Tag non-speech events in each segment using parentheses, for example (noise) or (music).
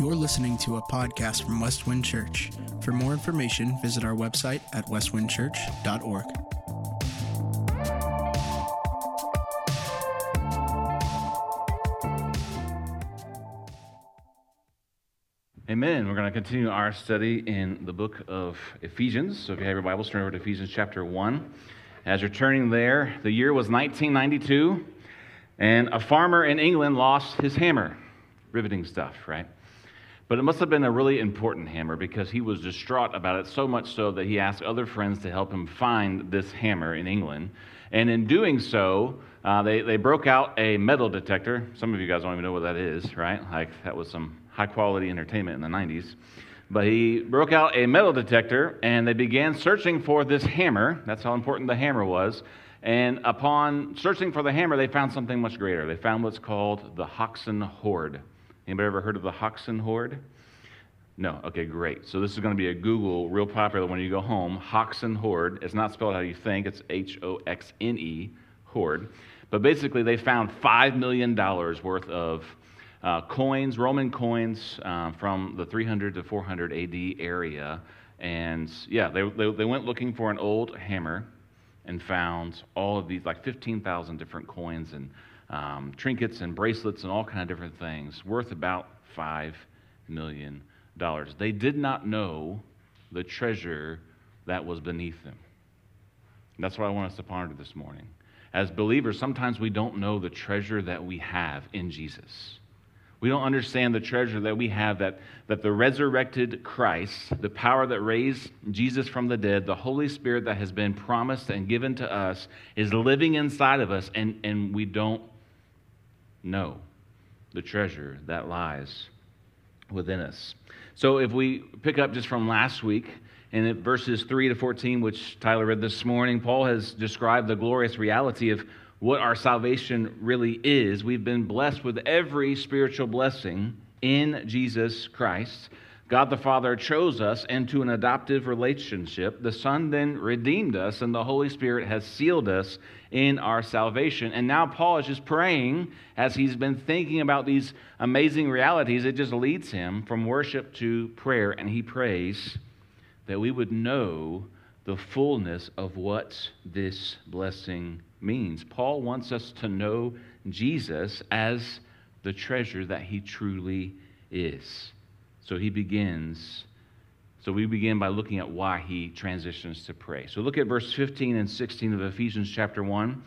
You're listening to a podcast from Westwind Church. For more information, visit our website at westwindchurch.org. Amen. We're going to continue our study in the book of Ephesians. So if you have your Bibles, turn over to Ephesians chapter 1. As you're turning there, the year was 1992, and a farmer in England lost his hammer. Riveting stuff, right? But it must have been a really important hammer because he was distraught about it, so much so that he asked other friends to help him find this hammer in England. And in doing so, uh, they, they broke out a metal detector. Some of you guys don't even know what that is, right? Like, that was some high quality entertainment in the 90s. But he broke out a metal detector and they began searching for this hammer. That's how important the hammer was. And upon searching for the hammer, they found something much greater. They found what's called the Hoxne Hoard. Anybody ever heard of the Hoxne Hoard? No. Okay, great. So this is going to be a Google, real popular when you go home. Hoxne Hoard. It's not spelled how you think. It's H O X N E Hoard. But basically, they found $5 million worth of uh, coins, Roman coins uh, from the 300 to 400 AD area. And yeah, they, they, they, went looking for an old hammer and found all of these, like 15,000 different coins and um, trinkets and bracelets and all kind of different things worth about $5 million. They did not know the treasure that was beneath them. That's what I want us to ponder this morning. As believers, sometimes we don't know the treasure that we have in Jesus. We don't understand the treasure that we have that, that the resurrected Christ, the power that raised Jesus from the dead, the Holy Spirit that has been promised and given to us, is living inside of us, and, and we don't know the treasure that lies within us. So if we pick up just from last week, in verses 3 to 14, which Tyler read this morning, Paul has described the glorious reality of what our salvation really is. We've been blessed with every spiritual blessing in Jesus Christ. God the Father chose us into an adoptive relationship. The Son then redeemed us, and the Holy Spirit has sealed us in our salvation. And now Paul is just praying as he's been thinking about these amazing realities. It just leads him from worship to prayer, and he prays that we would know the fullness of what this blessing means. Paul wants us to know Jesus as the treasure that he truly is. So he begins, so we begin by looking at why he transitions to pray. So look at verse 15 and 16 of Ephesians chapter 1.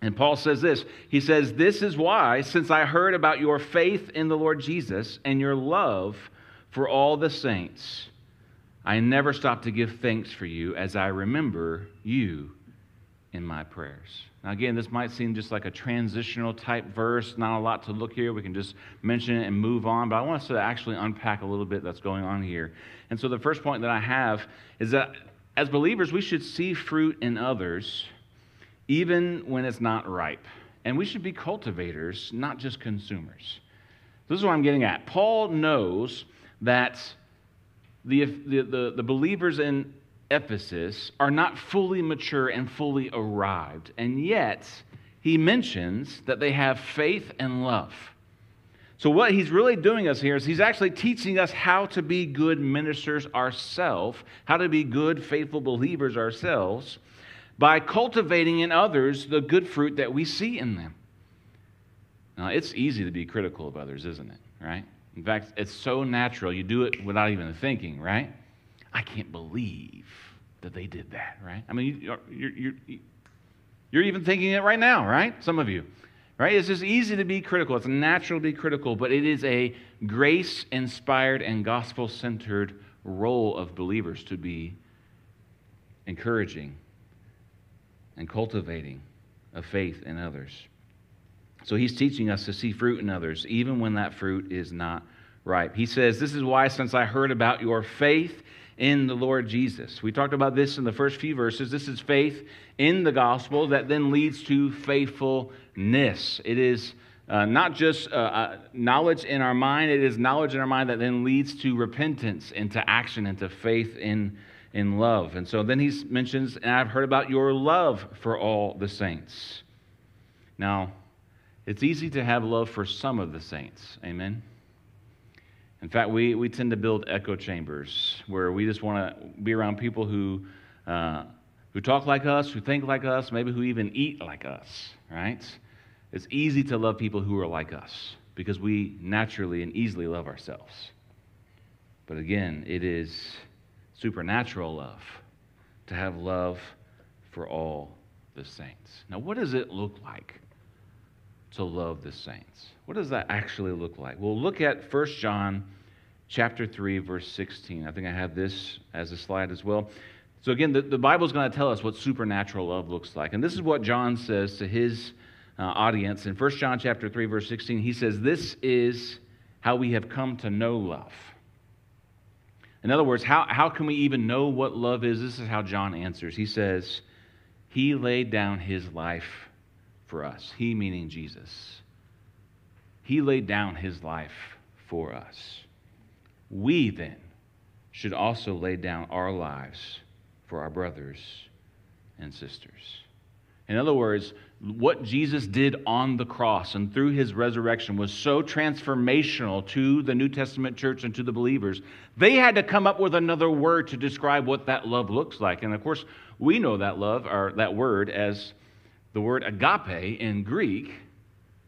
And Paul says this He says, This is why, since I heard about your faith in the Lord Jesus and your love for all the saints, I never stop to give thanks for you as I remember you in my prayers. Now, again, this might seem just like a transitional type verse, not a lot to look here. We can just mention it and move on, but I want us to actually unpack a little bit that's going on here. And so, the first point that I have is that as believers, we should see fruit in others even when it's not ripe. And we should be cultivators, not just consumers. This is what I'm getting at. Paul knows that the, the, the, the believers in Ephesus are not fully mature and fully arrived, and yet he mentions that they have faith and love. So, what he's really doing us here is he's actually teaching us how to be good ministers ourselves, how to be good, faithful believers ourselves, by cultivating in others the good fruit that we see in them. Now, it's easy to be critical of others, isn't it? Right? In fact, it's so natural. You do it without even thinking, right? I can't believe that they did that, right? I mean, you're, you're, you're even thinking it right now, right? Some of you, right? It's just easy to be critical. It's natural to be critical, but it is a grace inspired and gospel centered role of believers to be encouraging and cultivating a faith in others. So he's teaching us to see fruit in others, even when that fruit is not ripe. He says, This is why, since I heard about your faith in the Lord Jesus. We talked about this in the first few verses. This is faith in the gospel that then leads to faithfulness. It is uh, not just uh, uh, knowledge in our mind, it is knowledge in our mind that then leads to repentance, into action, into faith in, in love. And so then he mentions, and I've heard about your love for all the saints. Now, it's easy to have love for some of the saints. Amen? In fact, we, we tend to build echo chambers where we just want to be around people who, uh, who talk like us, who think like us, maybe who even eat like us, right? It's easy to love people who are like us because we naturally and easily love ourselves. But again, it is supernatural love to have love for all the saints. Now, what does it look like to love the saints? What does that actually look like? Well, look at 1 John chapter 3 verse 16. I think I have this as a slide as well. So again, the, the Bible is going to tell us what supernatural love looks like. And this is what John says to his uh, audience in 1 John chapter 3 verse 16. He says, "This is how we have come to know love." In other words, how, how can we even know what love is? This is how John answers. He says, He laid down his life for us. He meaning Jesus. He laid down his life for us. We then should also lay down our lives for our brothers and sisters. In other words, what Jesus did on the cross and through his resurrection was so transformational to the New Testament church and to the believers. They had to come up with another word to describe what that love looks like. And of course, we know that love or that word as the word agape in Greek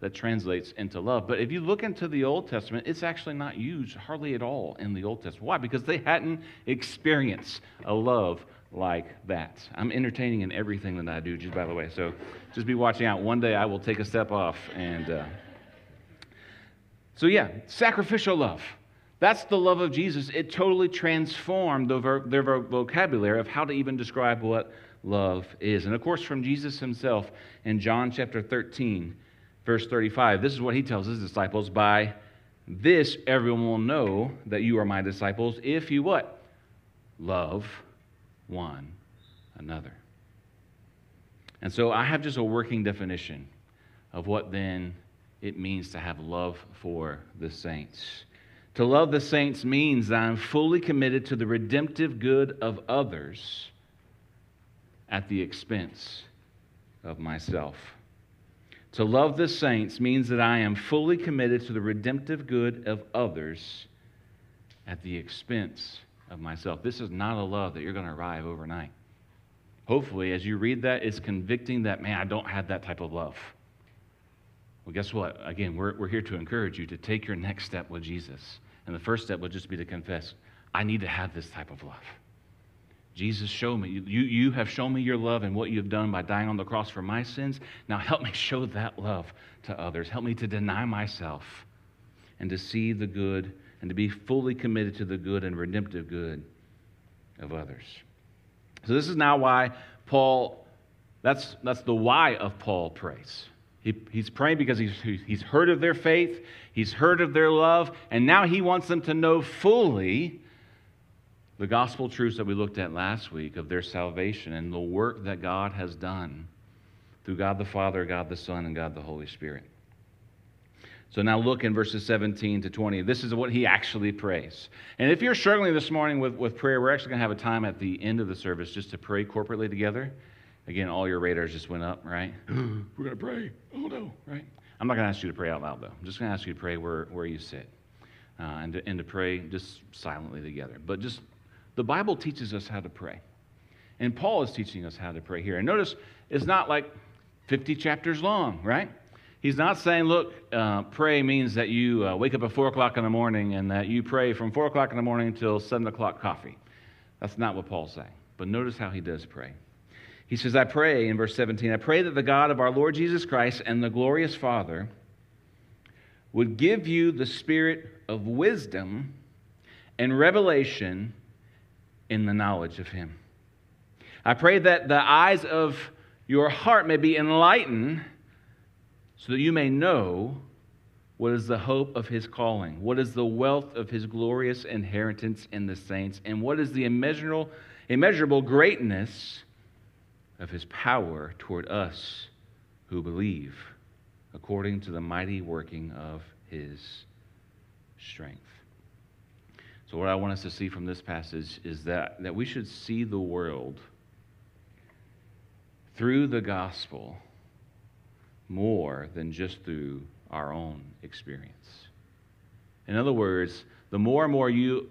that translates into love. But if you look into the Old Testament, it's actually not used hardly at all in the Old Testament. Why? Because they hadn't experienced a love like that. I'm entertaining in everything that I do, just by the way. So just be watching out. One day I will take a step off. And uh... so, yeah, sacrificial love. That's the love of Jesus. It totally transformed their, their vocabulary of how to even describe what love is. And of course, from Jesus himself in John chapter 13, verse 35, this is what he tells his disciples By this everyone will know that you are my disciples if you what? Love one another. And so I have just a working definition of what then it means to have love for the saints. To love the saints means that I'm fully committed to the redemptive good of others at the expense of myself. To love the saints means that I am fully committed to the redemptive good of others at the expense of myself. This is not a love that you're going to arrive overnight. Hopefully, as you read that, it's convicting that, man, I don't have that type of love. Well, guess what? Again, we're, we're here to encourage you to take your next step with Jesus. And the first step would just be to confess, I need to have this type of love. Jesus, show me. You, you have shown me your love and what you've done by dying on the cross for my sins. Now help me show that love to others. Help me to deny myself and to see the good and to be fully committed to the good and redemptive good of others. So, this is now why Paul, that's, that's the why of Paul prays. He, he's praying because he's, he's heard of their faith, he's heard of their love, and now he wants them to know fully the gospel truths that we looked at last week of their salvation and the work that God has done through God the Father, God the Son, and God the Holy Spirit. So now look in verses 17 to 20. This is what he actually prays. And if you're struggling this morning with, with prayer, we're actually going to have a time at the end of the service just to pray corporately together. Again, all your radars just went up, right? (clears throat) we're going to pray. Oh, no, right? I'm not going to ask you to pray out loud, though. I'm just going to ask you to pray where, where you sit uh, and, to, and to pray just silently together. But just the Bible teaches us how to pray. And Paul is teaching us how to pray here. And notice it's not like 50 chapters long, right? He's not saying, look, uh, pray means that you uh, wake up at 4 o'clock in the morning and that you pray from 4 o'clock in the morning until 7 o'clock coffee. That's not what Paul's saying. But notice how he does pray. He says, I pray, in verse 17, I pray that the God of our Lord Jesus Christ and the glorious Father would give you the spirit of wisdom and revelation in the knowledge of him. I pray that the eyes of your heart may be enlightened so that you may know what is the hope of his calling, what is the wealth of his glorious inheritance in the saints, and what is the immeasurable, immeasurable greatness of his power toward us who believe, according to the mighty working of his strength. So, what I want us to see from this passage is that, that we should see the world through the gospel more than just through our own experience. In other words, the more and more you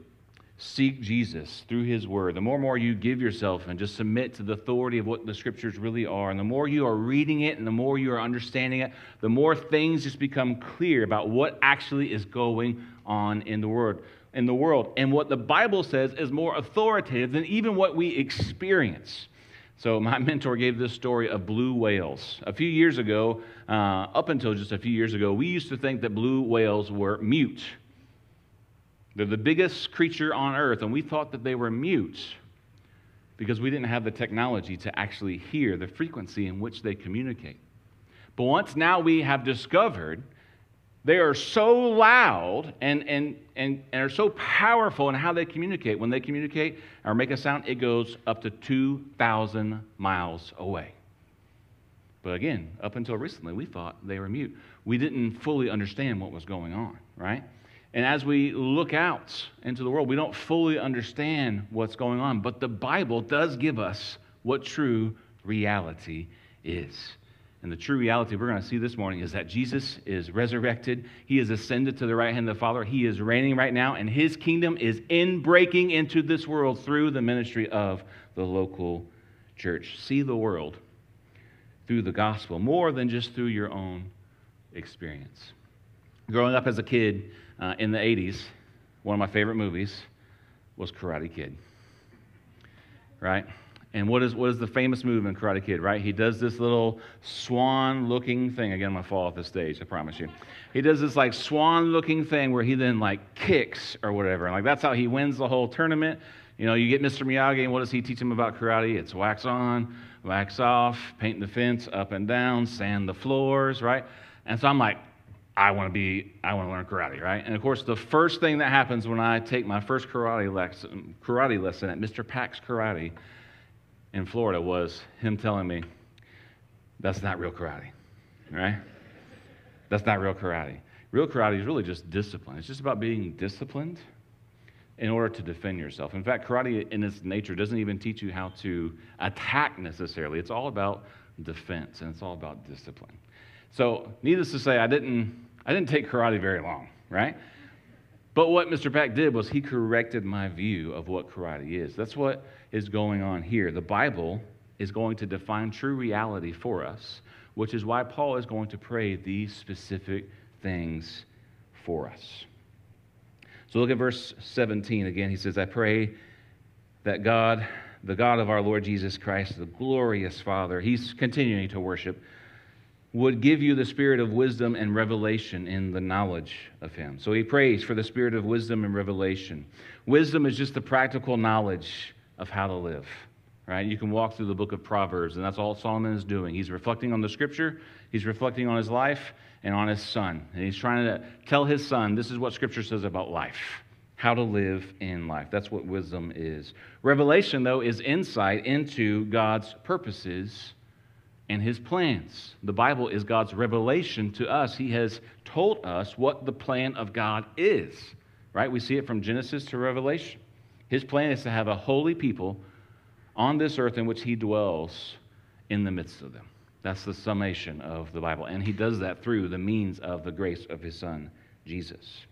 seek Jesus through his word, the more and more you give yourself and just submit to the authority of what the scriptures really are, and the more you are reading it and the more you are understanding it, the more things just become clear about what actually is going on in the world. in the world. And what the Bible says is more authoritative than even what we experience. So, my (laughs) mentor gave this story of blue whales. A few years ago, uh, up until just a few years ago, we used to think that blue whales were mute. They're the biggest creature on earth, and we thought that they were mute because we didn't have the technology to actually hear the frequency in which they communicate. But once now we have discovered they are so loud and, and, and, and are so powerful in how they communicate. When they communicate or make a sound, it goes up to 2,000 miles away. But again, up until recently, we thought they were mute. We didn't fully understand what was going on, right? And as we look out into the world, we don't fully understand what's going on. But the Bible does give us what true reality is. And the true reality we're going to see this morning is that Jesus is resurrected. He is ascended to the right hand of the Father. He is reigning right now, and his kingdom is in breaking into this world through the ministry of the local church. See the world through the gospel more than just through your own experience. Growing up as a kid uh, in the 80s, one of my favorite movies was Karate Kid. Right? And what is, what is the famous move in Karate Kid, right? He does this little swan looking thing. Again, I'm going to fall off the stage, I promise you. He does this like swan looking thing where he then like kicks or whatever. And like that's how he wins the whole tournament. You know, you get Mr. Miyagi, and what does he teach him about karate? It's wax on, wax off, paint the fence up and down, sand the floors, right? And so I'm like, I want to be, I want to learn karate, right? And of course, the first thing that happens when I take my first karate lesson, karate lesson at Mr. Pack's Karate in Florida was him telling me, that's not real karate, right? That's not real karate. Real karate is really just discipline. It's just about being disciplined in order to defend yourself. In fact, karate in its nature doesn't even teach you how to attack necessarily. It's all about defense and it's all about discipline. So, needless to say, I didn't I didn't take karate very long, right? But what Mr. Pack did was he corrected my view of what karate is. That's what is going on here. The Bible is going to define true reality for us, which is why Paul is going to pray these specific things for us. So look at verse 17 again. He says, I pray that God, the God of our Lord Jesus Christ, the glorious Father, he's continuing to worship would give you the spirit of wisdom and revelation in the knowledge of him. So he prays for the spirit of wisdom and revelation. Wisdom is just the practical knowledge of how to live, right? You can walk through the book of Proverbs, and that's all Solomon is doing. He's reflecting on the scripture, he's reflecting on his life and on his son. And he's trying to tell his son this is what scripture says about life. How to live in life. That's what wisdom is. Revelation, though, is insight into God's purposes and his plans. The Bible is God's revelation to us. He has told us what the plan of God is, right? We see it from Genesis to Revelation. His plan is to have a holy people on this earth in which he dwells in the midst of them. That's the summation of the Bible. And he does that through the means of the grace of his son, Jesus.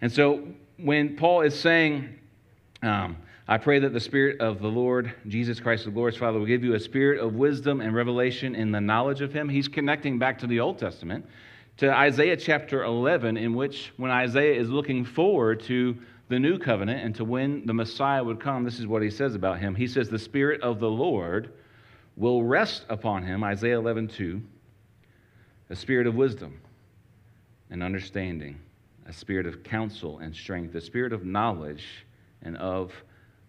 And so when Paul is saying, um, I pray that the Spirit of the Lord Jesus Christ, the glorious Father, will give you a spirit of wisdom and revelation in the knowledge of Him. He's connecting back to the Old Testament, to Isaiah chapter 11, in which when Isaiah is looking forward to the new covenant and to when the Messiah would come, this is what he says about him. He says, The Spirit of the Lord will rest upon him, Isaiah 11, 2, a spirit of wisdom and understanding, a spirit of counsel and strength, a spirit of knowledge and of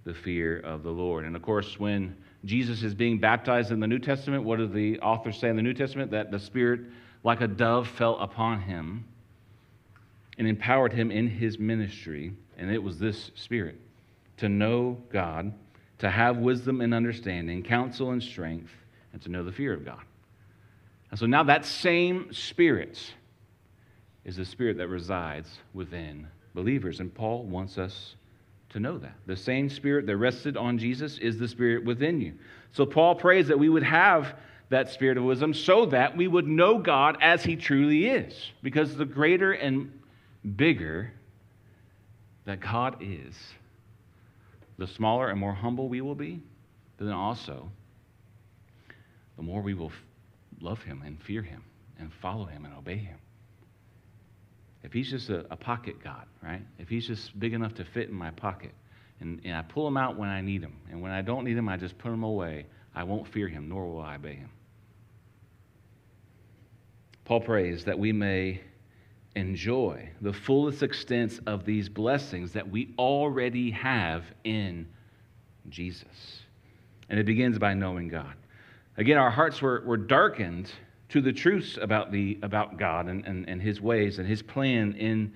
the fear of the Lord. And of course, when Jesus is being baptized in the New Testament, what does the author say in the New Testament? That the Spirit, like a dove, fell upon him and empowered him in his ministry. And it was this Spirit to know God, to have wisdom and understanding, counsel and strength, and to know the fear of God. And so now that same Spirit is the Spirit that resides within believers. And Paul wants us to know that. The same spirit that rested on Jesus is the spirit within you. So Paul prays that we would have that spirit of wisdom so that we would know God as he truly is. Because the greater and bigger that God is, the smaller and more humble we will be, then also the more we will love Him and fear Him and follow Him and obey Him. If He's just a, a pocket God, right? If He's just big enough to fit in my pocket, and, and I pull Him out when I need Him, and when I don't need Him, I just put Him away, I won't fear Him, nor will I obey Him. Paul prays that we may enjoy the fullest extent of these blessings that we already have in Jesus. And it begins by knowing God. Again, our hearts were, were darkened to the truths about, the, about God and, and, and His ways and His plan in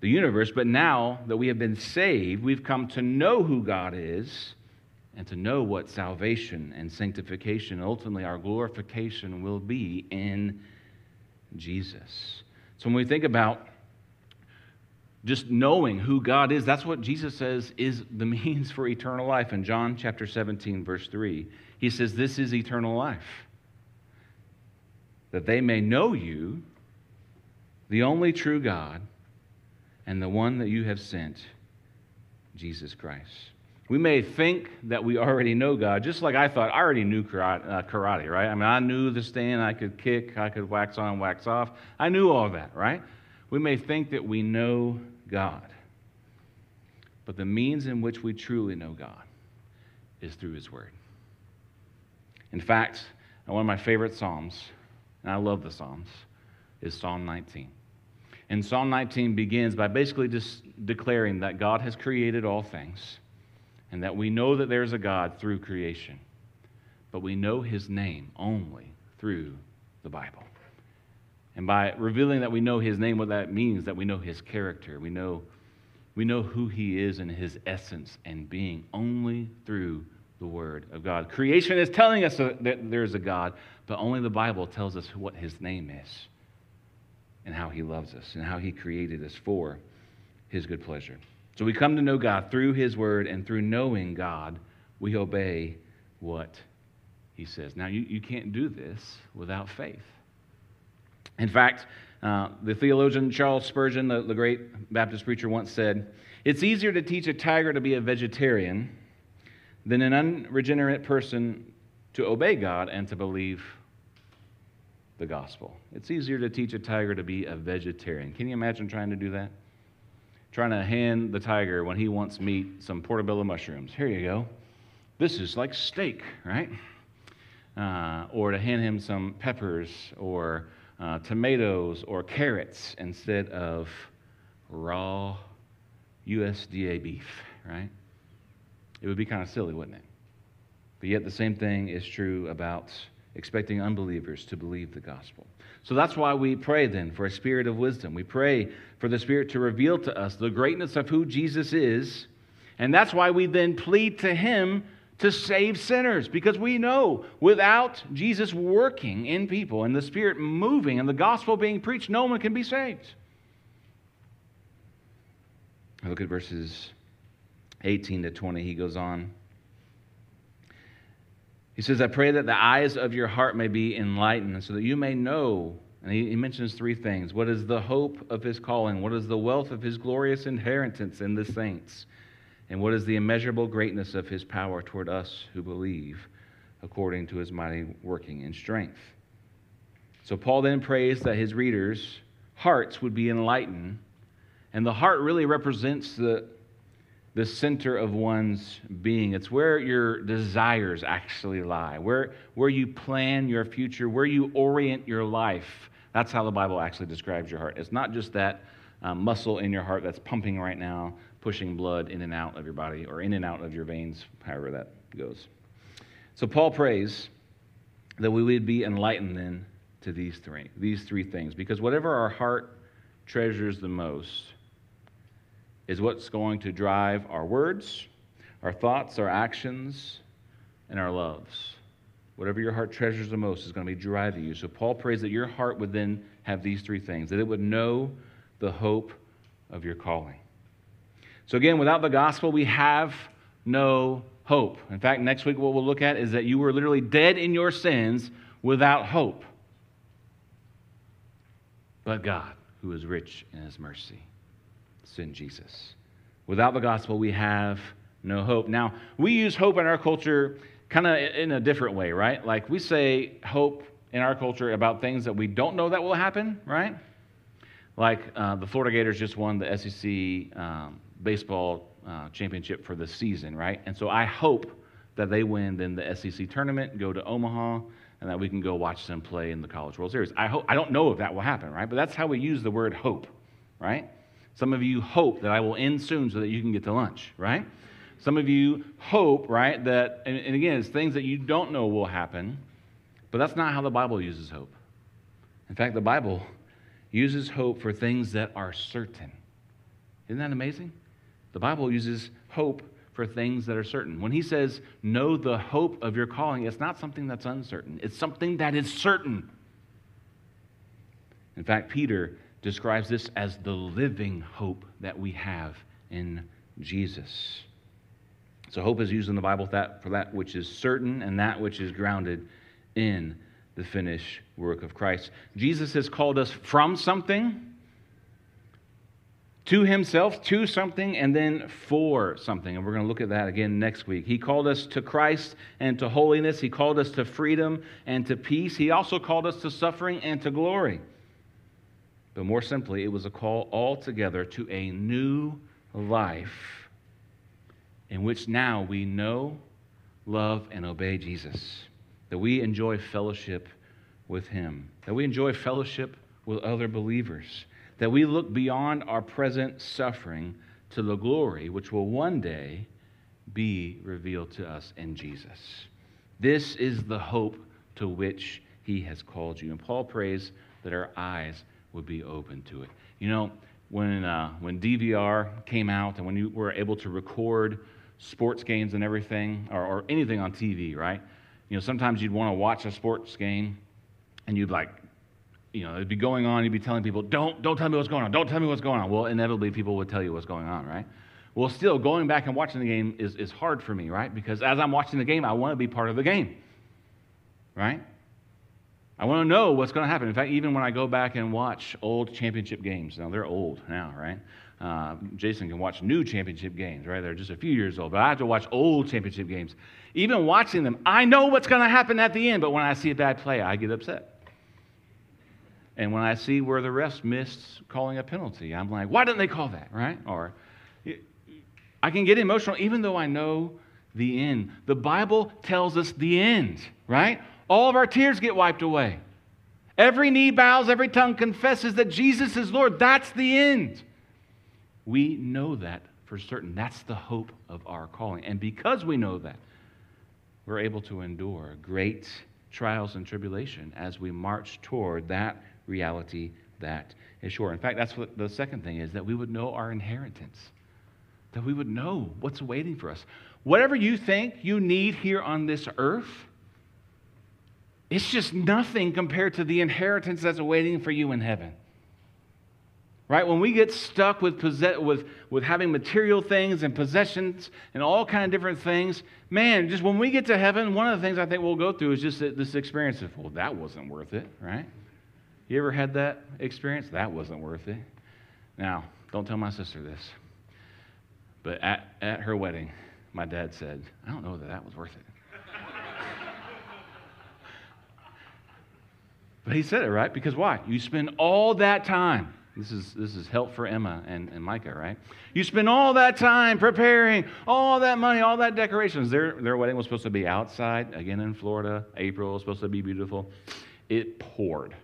the universe. But now that we have been saved, we've come to know who God is and to know what salvation and sanctification, and ultimately our glorification, will be in Jesus. So when we think about just knowing who God is, that's what Jesus says is the (laughs) means for eternal life. In John chapter 17, verse 3, he says, This is eternal life, that they may know you, the only true God, and the one that you have sent, Jesus Christ. We may think that we already know God, just like I thought I already knew karate, uh, karate, right? I mean, I knew the stand, I could kick, I could wax on, wax off. I knew all that, right? We may think that we know God. But the means in which we truly know God is through His Word. In fact, one of my favorite Psalms, and I love the Psalms, is Psalm 19. And Psalm 19 begins by basically just declaring that God has created all things and that we know that there's a God through creation, but we know his name only through the Bible. And by revealing that we know his name, what that means, that we know his character, we know, we know who he is and his essence and being only through the Word of God. Creation is telling us that there's a God, but only the Bible tells us what his name is and how he loves us and how he created us for his good pleasure. So we come to know God through His Word, and through knowing God, we obey what He says. Now, you, you can't do this without faith. In fact, uh, the theologian Charles Spurgeon, the, the great Baptist preacher, once said, It's easier to teach a tiger to be a vegetarian than an unregenerate person to obey God and to believe the gospel. It's easier to teach a tiger to be a vegetarian. Can you imagine trying to do that? trying to hand the tiger when he wants meat some portobello mushrooms. Here you go. This is like steak, right? Uh, or to hand him some peppers or uh, tomatoes or carrots instead of raw USDA beef, right? It would be kind of silly, wouldn't it? But yet the same thing is true about expecting unbelievers to believe the gospel. So that's why we pray then for a spirit of wisdom. We pray for the Spirit to reveal to us the greatness of who Jesus is. And that's why we then plead to Him to save sinners, because we know without Jesus working in people and the Spirit moving and the gospel being preached, no one can be saved. I Look at verses 18 to 20. He goes on. He says, I pray that the eyes of your heart may be enlightened so that you may know. And he, he, mentions three things. What is the hope of his calling? What is the wealth of his glorious inheritance in the saints? And what is the immeasurable greatness of his power toward us who believe, according to his mighty working in strength? So Paul then prays that his readers' hearts would be enlightened. And the heart really represents the, the center of one's being. It's where your desires actually lie, where, where you plan your future, where you orient your life. That's how the Bible actually describes your heart. It's not just that um, muscle in your heart that's pumping right now, pushing blood in and out of your body or in and out of your veins, however that goes. So Paul prays that we would be enlightened then to these three, these three things, because whatever our heart treasures the most, is what's going to drive our words, our thoughts, our actions, and our loves. Whatever your heart treasures the most is going to be driving you. So Paul prays that your heart would then have these three things that it would know the hope of your calling. So, again, without the gospel, we have no hope. In fact, next week, what we'll look at is that you were literally dead in your sins without hope. But God, who is rich in his mercy, send Jesus Without the gospel, we have no hope. Now, we use hope in our culture kind of in a different way, right? Like we say hope in our culture about things that we don't know that will happen, right? Like uh, the Florida Gators just won the SEC um, baseball uh, championship for the season, right? And so I hope that they win then the SEC tournament, go to Omaha, and that we can go watch them play in the College World Series. I hope I don't know if that will happen, right? But that's how we use the word hope, right? Some of you hope that I will end soon so that you can get to lunch, right? Some of you hope, right, that, and, and again, it's things that you don't know will happen, but that's not how the Bible uses hope. In fact, the Bible uses hope for things that are certain. Isn't that amazing? The Bible uses hope for things that are certain. When he says, know the hope of your calling, it's not something that's uncertain, it's something that is certain. In fact, Peter describes this as the living hope that we have in Jesus. So, hope is used in the Bible for that, which is certain and that which is grounded in the finished work of Christ. Jesus has called us from something to himself, to something, and then for something. And we're going to look at that again next week. He called us to Christ and to holiness. He called us to freedom and to peace. He also called us to suffering and to glory. But more simply, it was a call altogether to a new life in which now we know, love, and obey Jesus. That we enjoy fellowship with Him. That we enjoy fellowship with other believers that we look beyond our present suffering to the glory which will one day be revealed to us in Jesus. This is the hope to which he has called you. And Paul prays that our eyes would be open to it. You know, when, uh, when DVR came out and when you were able to record sports games and everything, or, or anything on TV, right? You know, sometimes you'd want to watch a sports game and you'd like you know, it'd be going on, you'd be telling people, don't, don't tell me what's going on, don't tell me what's going on. Well, inevitably, people would tell you what's going on, right? Well, still, going back and watching the game is, is hard for me, right? Because as I'm watching the game, I want to be part of the game, right? I want to know what's going to happen. In fact, even when I go back and watch old championship games, now they're old now, right? Uh, Jason can watch new championship games, right? They're just a few years old, but I have to watch old championship games. Even watching them, I know what's going to happen at the end, but when I see a bad play, I get upset. And when I see where the rest missed calling a penalty, I'm like, why didn't they call that, right? Or I can get emotional even though I know the end. The Bible tells us the end, right? All of our tears get wiped away. Every knee bows, every tongue confesses that Jesus is Lord. That's the end. We know that for certain. That's the hope of our calling. And because we know that, we're able to endure great trials and tribulation as we march toward that reality that is sure. In fact, that's what the second thing is that we would know our inheritance, that we would know what's waiting for us. Whatever you think you need here on this earth, it's just nothing compared to the inheritance that's waiting for you in heaven. Right? When we get stuck with, possess- with, with having material things and possessions and all kind of different things, man, just when we get to heaven, one of the things I think we'll go through is just this experience of, well, that wasn't worth it, right? You ever had that experience? That wasn't worth it. Now, don't tell my sister this, but at, at her wedding, my dad said, I don't know that that was worth it. But he said it, right? Because why? You spend all that time. This is, this is help for Emma and, and Micah, right? You spend all that time preparing, all that money, all that decorations. Their, their wedding was supposed to be outside, again in Florida. April was supposed to be beautiful. It poured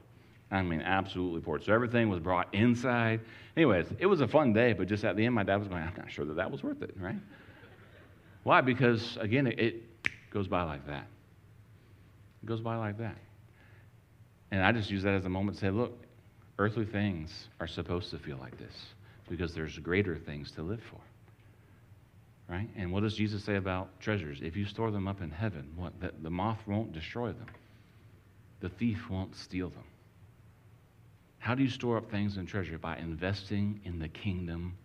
I mean, absolutely poured. So everything was brought inside. Anyways, it was a fun day, but just at the end, my dad was going, I'm not sure that that was worth it, right? Why? Because, again, it, it goes by like that. It goes by like that. And I just use that as a moment to say, look, earthly things are supposed to feel like this because there's greater things to live for. Right? And what does Jesus say about treasures? If you store them up in heaven, what? The, the moth won't destroy them, the thief won't steal them. How do you store up things and treasure? By investing in the kingdom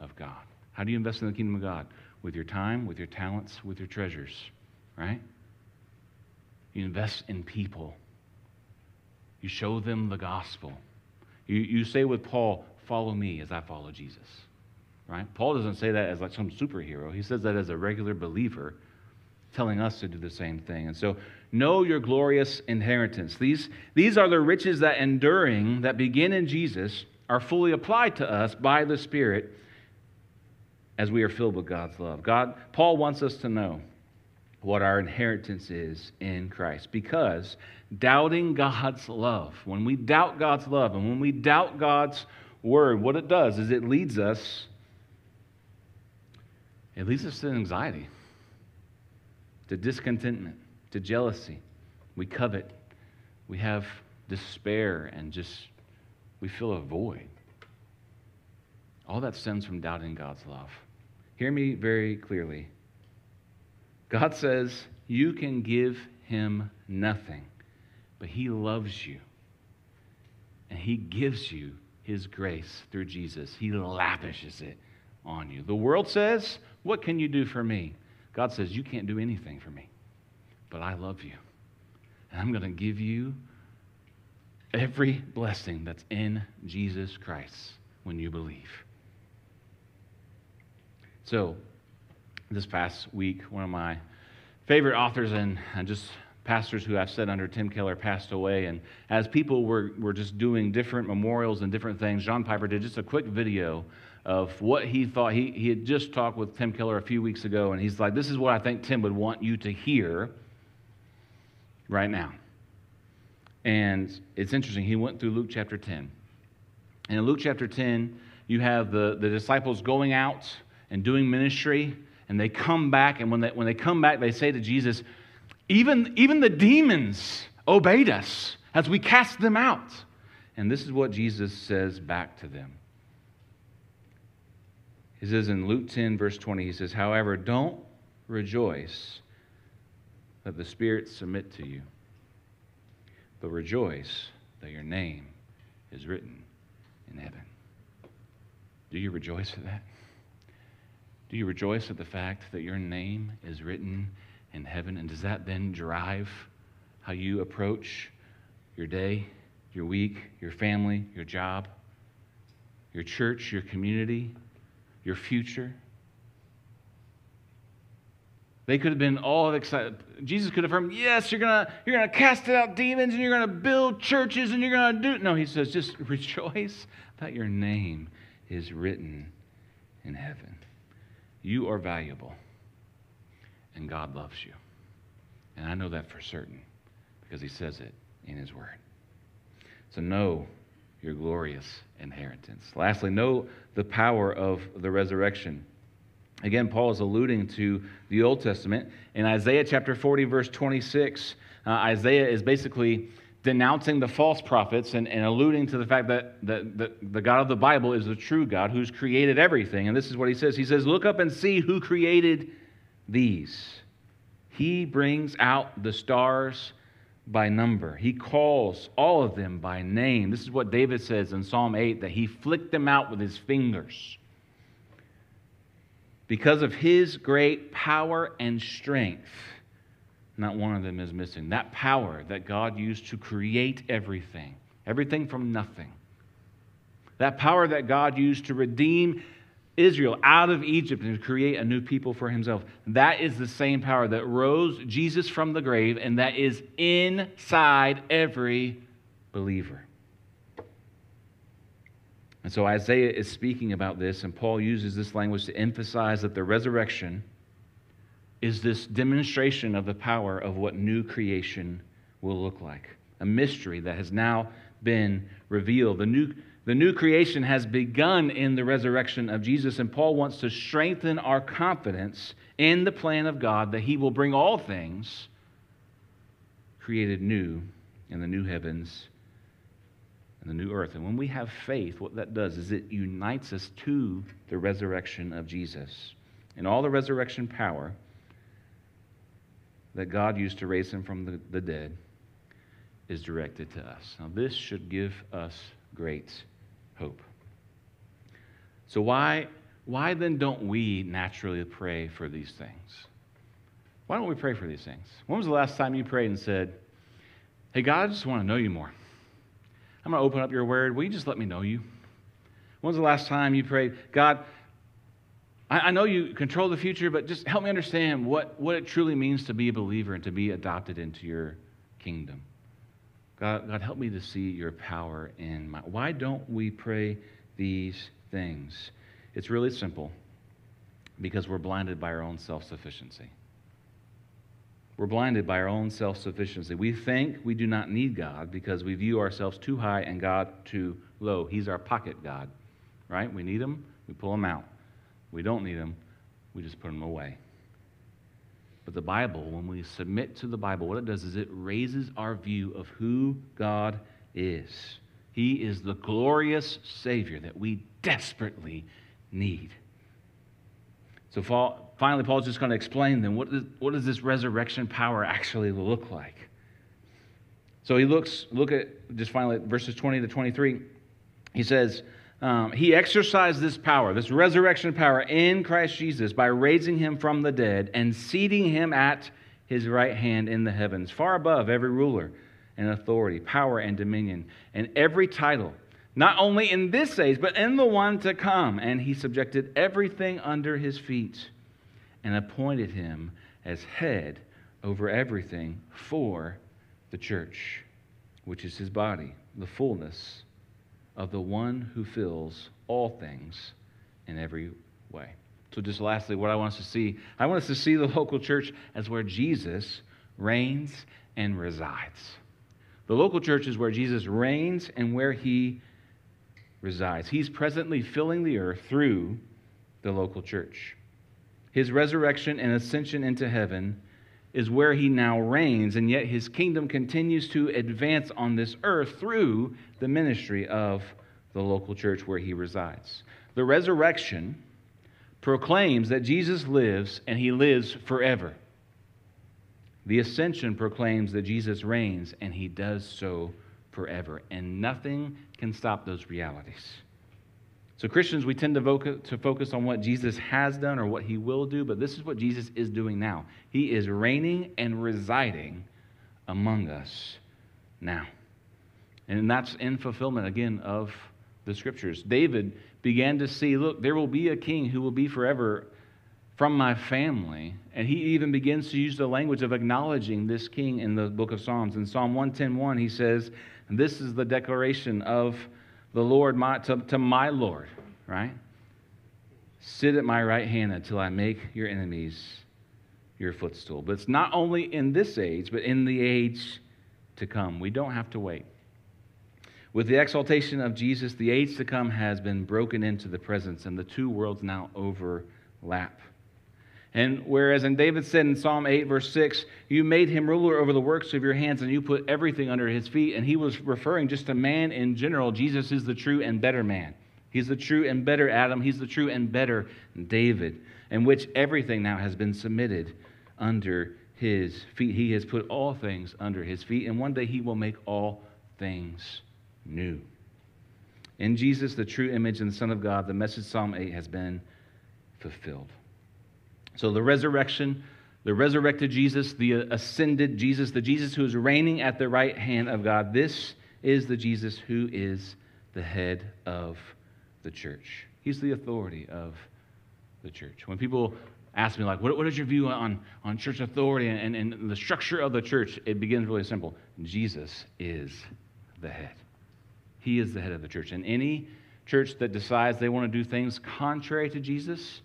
of God. How do you invest in the kingdom of God? With your time, with your talents, with your treasures, right? You invest in people. You show them the gospel. You, you say with Paul, Follow me as I follow Jesus. right? Paul doesn't say that as like some superhero. He says that as a regular believer, telling us to do the same thing. And so, know your glorious inheritance. These, these are the riches that enduring, that begin in Jesus, are fully applied to us by the Spirit as we are filled with God's love. God, Paul wants us to know what our inheritance is in Christ because doubting God's love, when we doubt God's love and when we doubt God's word, what it does is it leads us it leads us to anxiety, to discontentment, to jealousy. We covet. We have despair and just we feel a void. All that stems from doubting God's love. Hear me very clearly. God says you can give him nothing, but he loves you. And he gives you his grace through Jesus. He lavishes it on you. The world says, What can you do for me? God says, You can't do anything for me, but I love you. And I'm going to give you every blessing that's in Jesus Christ when you believe. So, this past week, one of my favorite authors and, and just pastors who I've said under Tim Keller passed away. And as people were, were just doing different memorials and different things, John Piper did just a quick video of what he thought. He, he had just talked with Tim Keller a few weeks ago, and he's like, This is what I think Tim would want you to hear right now. And it's interesting. He went through Luke chapter 10. And in Luke chapter 10, you have the, the disciples going out and doing ministry, and they come back. And when they, when they come back, they say to Jesus, even, even the demons obeyed us as we cast them out. And this is what Jesus says back to them. He says in Luke 10, verse 20, he says, However, don't rejoice that the spirits submit to you, but rejoice that your name is written in heaven. Do you rejoice at that? Do you rejoice at the fact that your name is written in heaven? And does that then drive how you approach your day, your week, your family, your job, your church, your community, your future? They could have been all excited. Jesus could have affirmed, yes, you're gonna, you're gonna cast out demons and you're gonna build churches and you're gonna do. No, he says, just (laughs) rejoice that your name is written in heaven. You are valuable and God loves you. And I know that for certain because he says it in his word. So know your glorious inheritance. Lastly, know the power of the resurrection. Again, Paul is alluding to the Old Testament. In Isaiah chapter 40, verse 26, uh, Isaiah is basically denouncing the false prophets and, and alluding to the fact that, that, that the God of the Bible is the true God who's created everything. And this is what he says He says, Look up and see who created these. He brings out the stars by number. He calls all of them by name. This is what David says in Psalm 8 that he flicked them out with his fingers. Because of his great power and strength, not one of them is missing. That power that God used to create everything, everything from nothing. That power that God used to redeem Israel out of Egypt and to create a new people for himself. That is the same power that rose Jesus from the grave, and that is inside every believer. And so Isaiah is speaking about this, and Paul uses this language to emphasize that the resurrection is this demonstration of the power of what new creation will look like. A mystery that has now been revealed. The new the new creation has begun in the resurrection of Jesus, and Paul wants to strengthen our confidence in the plan of God that he will bring all things created new in the new heavens and the new earth. And when we have faith, what that does is it unites us to the resurrection of Jesus. And all the resurrection power that God used to raise him from the, the dead is directed to us. Now, this should give us great hope. So, why, why then don't we naturally pray for these things? Why don't we pray for these things? When was the last time you prayed and said, Hey, God, I just want to know you more? I'm going to open up your word. Will you just let me know you? When was the last time you prayed, God, I, know you control the future, but just help me understand what, what it truly means to be a believer and to be adopted into your kingdom. God, God, help me to see your power in my. Why don't we pray these things? It's really simple because we're blinded by our own self sufficiency. We're blinded by our own self sufficiency. We think we do not need God because we view ourselves too high and God too low. He's our pocket God, right? We need Him, we pull Him out. We don't need them, we just put them away. But the Bible, when we submit to the Bible, what it does is it raises our view of who God is. He is the glorious Savior that we desperately need. So finally, Paul's just going to explain then what, is, what does this resurrection power actually look like? So he looks, look at just finally verses 20 to 23. He says, um, He exercised this power, this resurrection power in Christ Jesus by raising him from the dead and seating him at his right hand in the heavens, far above every ruler and authority, power and dominion, and every title not only in this age, but in the one to come. And he subjected everything under his feet and appointed him as head over everything for the church, which is his body, the fullness of the one who fills all things in every way. So, just lastly, what I want us to see I want us to see the local church as where Jesus reigns and resides. The local church is where Jesus reigns and where he resides. He's presently filling the earth through the local church. His resurrection and ascension into heaven is where he now reigns, and yet his kingdom continues to advance on this earth through the ministry of the local church where he resides. The resurrection proclaims that Jesus lives and he lives forever. The ascension proclaims that Jesus reigns and he does so forever, and nothing can stop those realities. So, Christians, we tend to focus, to focus on what Jesus has done or what he will do, but this is what Jesus is doing now. He is reigning and residing among us now. And that's in fulfillment, again, of the scriptures. David began to see look, there will be a king who will be forever from my family. And he even begins to use the language of acknowledging this king in the book of Psalms. In Psalm 110:1, he says, this is the declaration of the Lord my, to, to my Lord, right? Sit at my right hand until I make your enemies your footstool. But it's not only in this age, but in the age to come. We don't have to wait. With the exaltation of Jesus, the age to come has been broken into the presence, and the two worlds now overlap. And whereas in David said in Psalm 8, verse 6, you made him ruler over the works of your hands and you put everything under his feet, and he was referring just to man in general, Jesus is the true and better man. He's the true and better Adam. He's the true and better David, in which everything now has been submitted under his feet. He has put all things under his feet, and one day he will make all things new. In Jesus, the true image and the Son of God, the message Psalm 8 has been fulfilled. So the resurrection, the resurrected Jesus, the ascended Jesus, the Jesus who is reigning at the right hand of God, this is the Jesus who is the head of the church. He's the authority of the church. When people ask me, like, what, what is your view on, on church authority and, and, and the structure of the church? It begins really simple. Jesus is the head. He is the head of the church. And any church that decides they want to do things contrary to Jesus,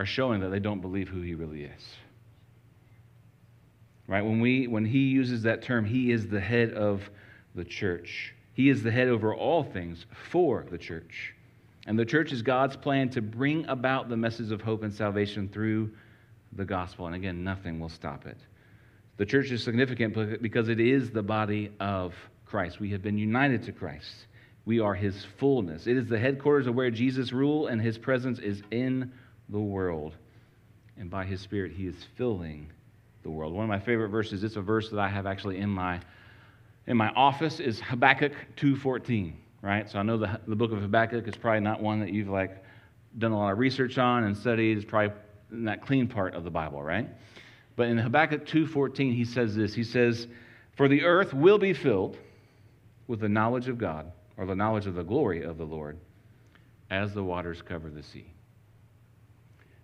are showing that they don't believe who he really is. Right? When, we, when he uses that term, he is the head of the church. He is the head over all things for the church. And the church is God's plan to bring about the message of hope and salvation through the gospel. And again, nothing will stop it. The church is significant because it is the body of Christ. We have been united to Christ. We are his fullness. It is the headquarters of where Jesus rule and his presence is in the world. And by his Spirit, he is filling the world. One of my favorite verses, it's a verse that I have actually in my, in my office, is Habakkuk 2.14, right? So I know the, the book of Habakkuk is probably not one that you've like done a lot of research on and studied. It's probably that clean part of the Bible, right? But in Habakkuk 2.14, he says this. He says, For the earth will be filled with the knowledge of God, or the knowledge of the glory of the Lord, as the waters cover the sea.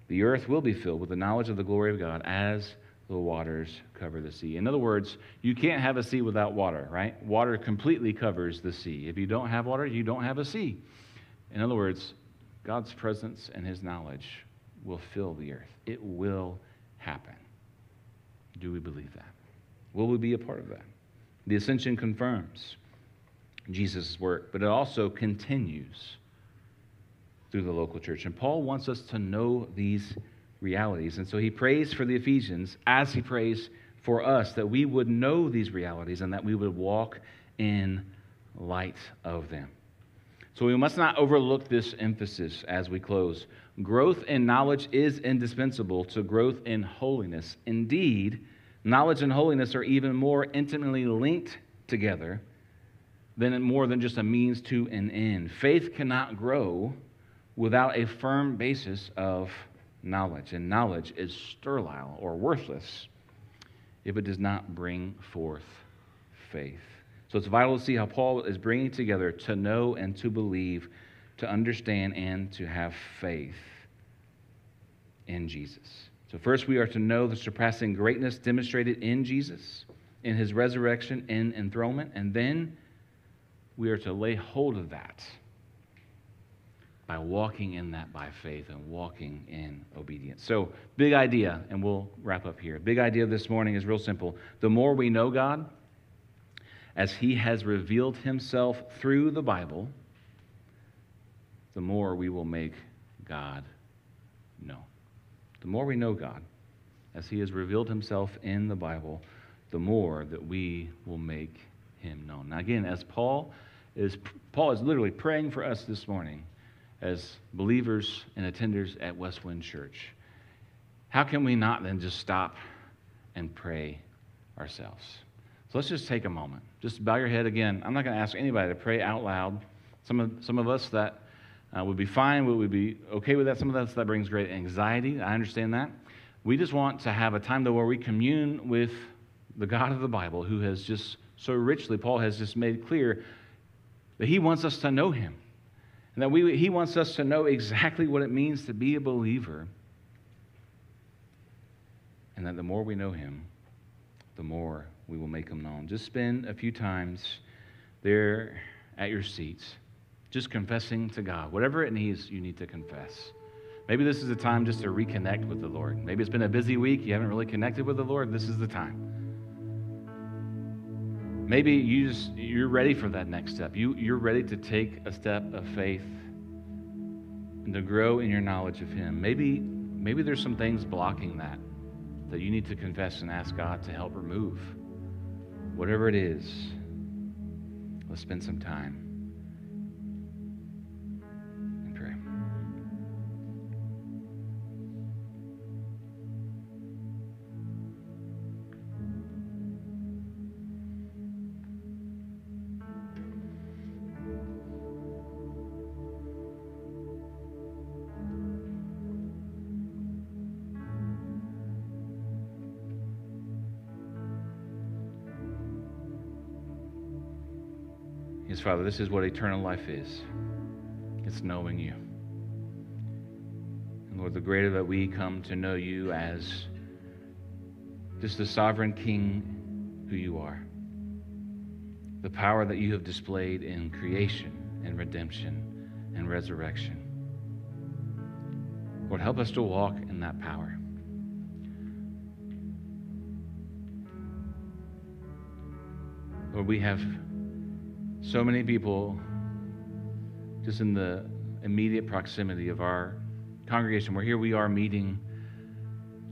The earth will be filled with the knowledge of the glory of God as the waters cover the sea. In other words, you can't have a sea without water, right? Water completely covers the sea. If you don't have water, you don't have a sea. In other words, God's presence and his knowledge will fill the earth. It will happen. Do we believe that? Will we be a part of that? The ascension confirms Jesus' work, but it also continues through the local church. And Paul wants us to know these realities. And so he prays for the Ephesians as he prays for us that we would know these realities and that we would walk in light of them. So we must not overlook this emphasis as we close. Growth in knowledge is indispensable to growth in holiness. Indeed, knowledge and holiness are even more intimately linked together than more than just a means to an end. Faith cannot grow without a firm basis of knowledge, and knowledge is sterile or worthless if it does not bring forth faith. So it's vital to see how Paul is bringing together to know and to believe, to understand and to have faith in Jesus. So, first, we are to know the surpassing greatness demonstrated in Jesus, in his resurrection and enthronement, and then we are to lay hold of that by walking in that by faith and walking in obedience. So, big idea, and we'll wrap up here. Big idea this morning is real simple. The more we know God, as He has revealed Himself through the Bible, the more we will make God known. The more we know God, as He has revealed Himself in the Bible, the more that we will make Him known. Now, again, as Paul is, Paul is literally praying for us this morning as believers and attenders at Westwind Church. How can we not then just stop and pray ourselves? So let's just take a moment. Just bow your head again. I'm not going to ask anybody to pray out loud. Some of, some of us that uh, would be fine, we would be okay with that. Some of us that brings great anxiety. I understand that. We just want to have a time though where we commune with the God of the Bible who has just so richly, Paul has just made clear that he wants us to know him. And that we, he wants us to know exactly what it means to be a believer. And that the more we know him, the more we will make him known. Just spend a few times there at your seats, just confessing to God. Whatever it needs, you need to confess. Maybe this is a time just to reconnect with the Lord. Maybe it's been a busy week, you haven't really connected with the Lord. This is the time. Maybe you just, you're ready for that next step. You, you're ready to take a step of faith and to grow in your knowledge of Him. Maybe, maybe there's some things blocking that that you need to confess and ask God to help remove. Whatever it is, let's spend some time. Yes, Father, this is what eternal life is it's knowing you. And Lord, the greater that we come to know you as just the sovereign King who you are, the power that you have displayed in creation and redemption and resurrection. Lord, help us to walk in that power. Lord, we have so many people just in the immediate proximity of our congregation, where here we are meeting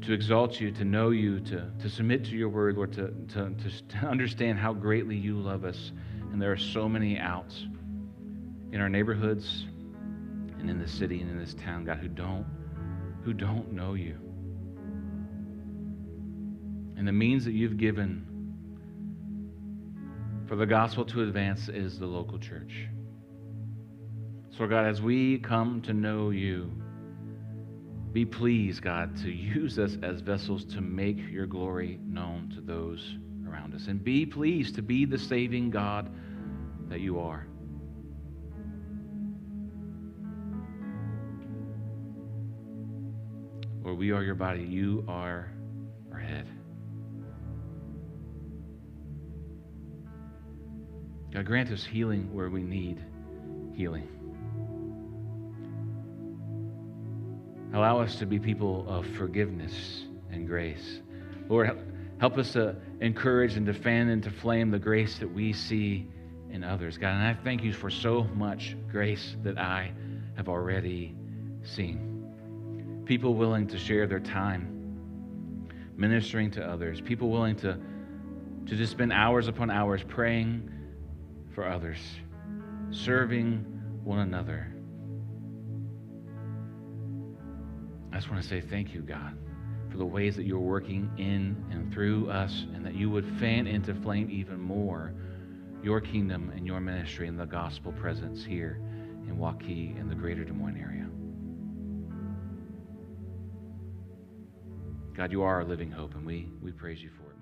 to exalt you, to know you, to, to submit to your word, Lord, to, to, to understand how greatly you love us. And there are so many outs in our neighborhoods and in the city and in this town, God, who don't, who don't know you. And the means that you've given for the gospel to advance is the local church. So, God, as we come to know you, be pleased, God, to (laughs) use us as vessels to make your glory known to those around us. And be pleased to be the saving God that you are. Lord, we are your body. You are God, grant us healing where we need healing. Allow us to be people of forgiveness and grace. Lord, help us to encourage and to fan to flame the grace that we see in others. God, and I thank you for so much grace that I have already seen. People willing to share their time ministering to others, people willing to, to just spend hours upon hours praying for others, serving one another. I just want to say thank you, God, for the ways that you're working in and through us, and that you would fan into flame even more your kingdom and your ministry and the gospel presence here in Waukee and the greater Des Moines area. God, you are our living hope, and we, we praise you for it.